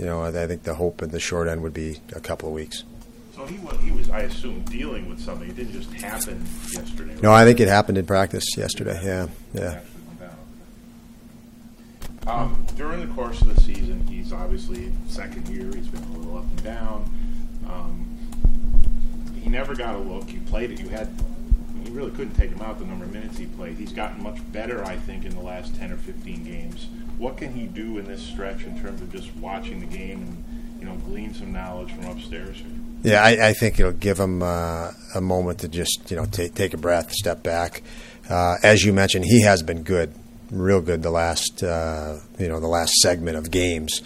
you know, I think the hope in the short end would be a couple of weeks. So he was, he was, I assume, dealing with something. It didn't just happen yesterday. No, I think it happened in practice yesterday. Yeah, yeah. Um, during the course of the season, he's obviously second year. He's been a little up and down. Um, he never got a look. You played it. You had. Really couldn't take him out the number of minutes he played. He's gotten much better, I think, in the last ten or fifteen games. What can he do in this stretch in terms of just watching the game and you know glean some knowledge from upstairs? Yeah, I, I think it'll give him uh, a moment to just you know take take a breath, step back. Uh, as you mentioned, he has been good, real good the last uh, you know the last segment of games.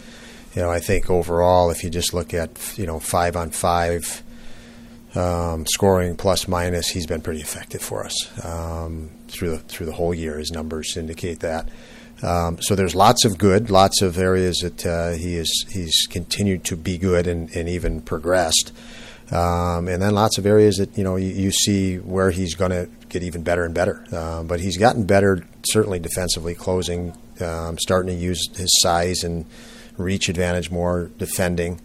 You know, I think overall, if you just look at you know five on five um, scoring plus minus, he's been pretty effective for us um, through the through the whole year. His numbers indicate that. Um, so there's lots of good, lots of areas that uh, he is he's continued to be good and, and even progressed, um, and then lots of areas that you know you, you see where he's going to get even better and better. Um, but he's gotten better, certainly defensively, closing, um, starting to use his size and reach advantage more, defending.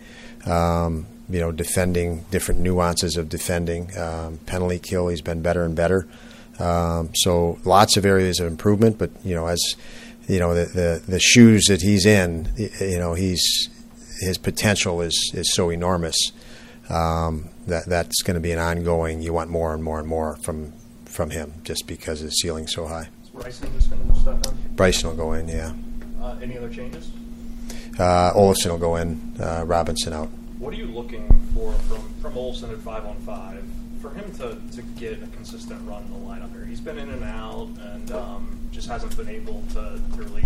Um, you know, defending different nuances of defending, um, penalty kill. He's been better and better. so lots of areas of improvement, but you know as you know the, the, the shoes that he's in, you know he's his potential is is so enormous um, that that's going to be an ongoing. You want more and more and more from from him just because his ceiling's so high. Is Bryson just going to step in? Bryson will go in, yeah. Uh, any other changes? Uh, Olofsson will go in. Uh, Robinson out. What are you looking for from from Olofsson at five on five for him to, to get a consistent run in the lineup here? He's been in and out and um, just hasn't been able to, to really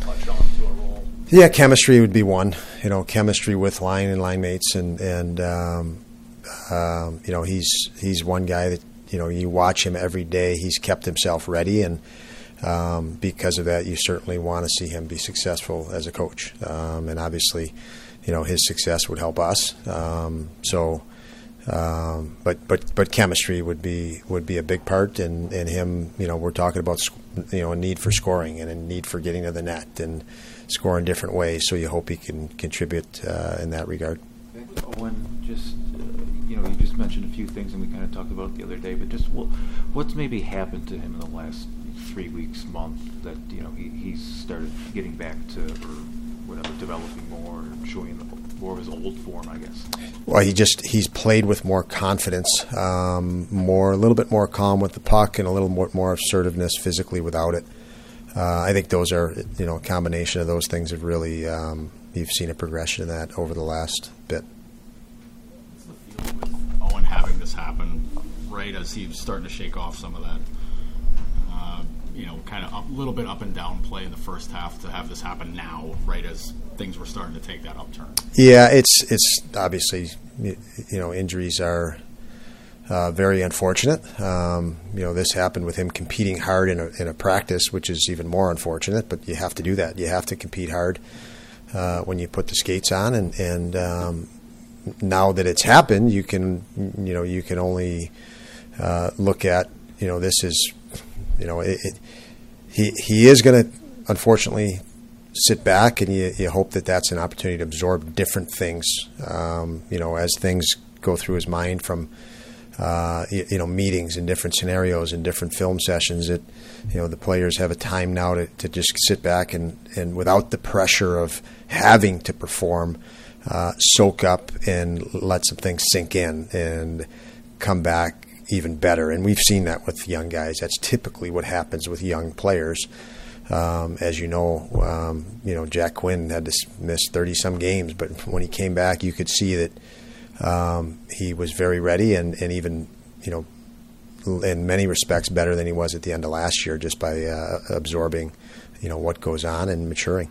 touch on to a role. Yeah, chemistry would be one. You know, chemistry with line and line mates, and and um, um, you know he's he's one guy that you know you watch him every day. He's kept himself ready, and um, because of that, you certainly want to see him be successful as a coach. Um, and obviously, you know his success would help us. Um, so. Um, but but but chemistry would be would be a big part, and, and him, you know, we're talking about you know a need for scoring and a need for getting to the net and score in different ways. So you hope he can contribute uh, in that regard. Owen, just uh, you know, you just mentioned a few things, and we kind of talked about the other day. But just what, what's maybe happened to him in the last three weeks, month that you know he, he's started getting back to or whatever, developing more, showing more of his old form, I guess. Well, he just he's played with more confidence, um, more a little bit more calm with the puck, and a little more more assertiveness physically without it. Uh, I think those are you know a combination of those things have really um, you've seen a progression in that over the last bit. What's the feel with Owen having this happen right as he's starting to shake off some of that? You know, kind of a little bit up and down play in the first half to have this happen now, right as things were starting to take that upturn. Yeah, it's it's obviously you know injuries are uh, very unfortunate. Um, you know, this happened with him competing hard in a, in a practice, which is even more unfortunate. But you have to do that. You have to compete hard uh, when you put the skates on, and and um, now that it's happened, you can you know you can only uh, look at you know this is you know it, it, he he is going to unfortunately sit back and you, you hope that that's an opportunity to absorb different things. Um, you know, as things go through his mind from uh, you, you, know meetings and different scenarios and different film sessions that you know the players have a time now to, to just sit back and, and without the pressure of having to perform uh, soak up and let some things sink in and come back even better and we've seen that with young guys that's typically what happens with young players um, as you know, um, you know Jack Quinn had to miss thirty some games, but when he came back, you could see that um, he was very ready and, and even, you know, in many respects better than he was at the end of last year just by uh, absorbing, you know, what goes on and maturing.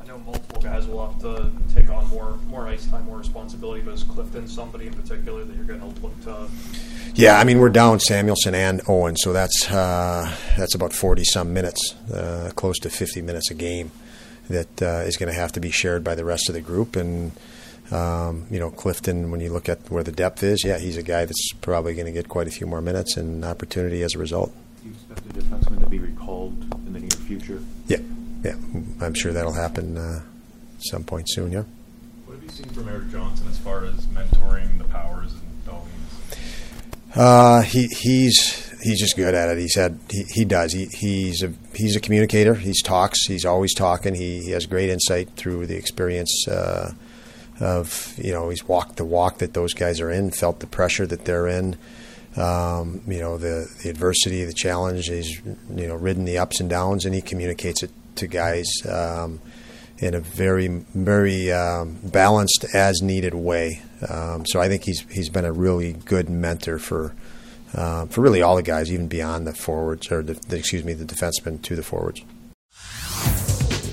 I know multiple guys will have to take on more more ice time, more responsibility, but is Clifton somebody in particular that you're going to look to? Yeah, I mean we're down Samuelsson and Owen, so that's uh, that's about forty some minutes, uh, close to fifty minutes a game, that uh, is going to have to be shared by the rest of the group and um, you know, Clifton, when you look at where the depth is, yeah, he's a guy that's probably going to get quite a few more minutes and opportunity as a result. Do you expect the defenseman to be recalled in the near future? Yeah, yeah, I'm sure that'll happen uh, some point soon. Yeah. What have you seen from Erik Johnson as far as mentoring the Powers and Dahlins? Uh, he he's he's just good at it. He's had he, he does. He he's a he's a communicator. He's talks. He's always talking. He, he has great insight through the experience. Uh, of you know he's walked the walk that those guys are in, felt the pressure that they're in. Um, you know the the adversity, the challenge. He's you know ridden the ups and downs, and he communicates it to guys um, in a very very um, balanced, as needed way. Um, so I think he's he's been a really good mentor for. Uh, for really all the guys, even beyond the forwards, or the, the, excuse me, the defensemen to the forwards.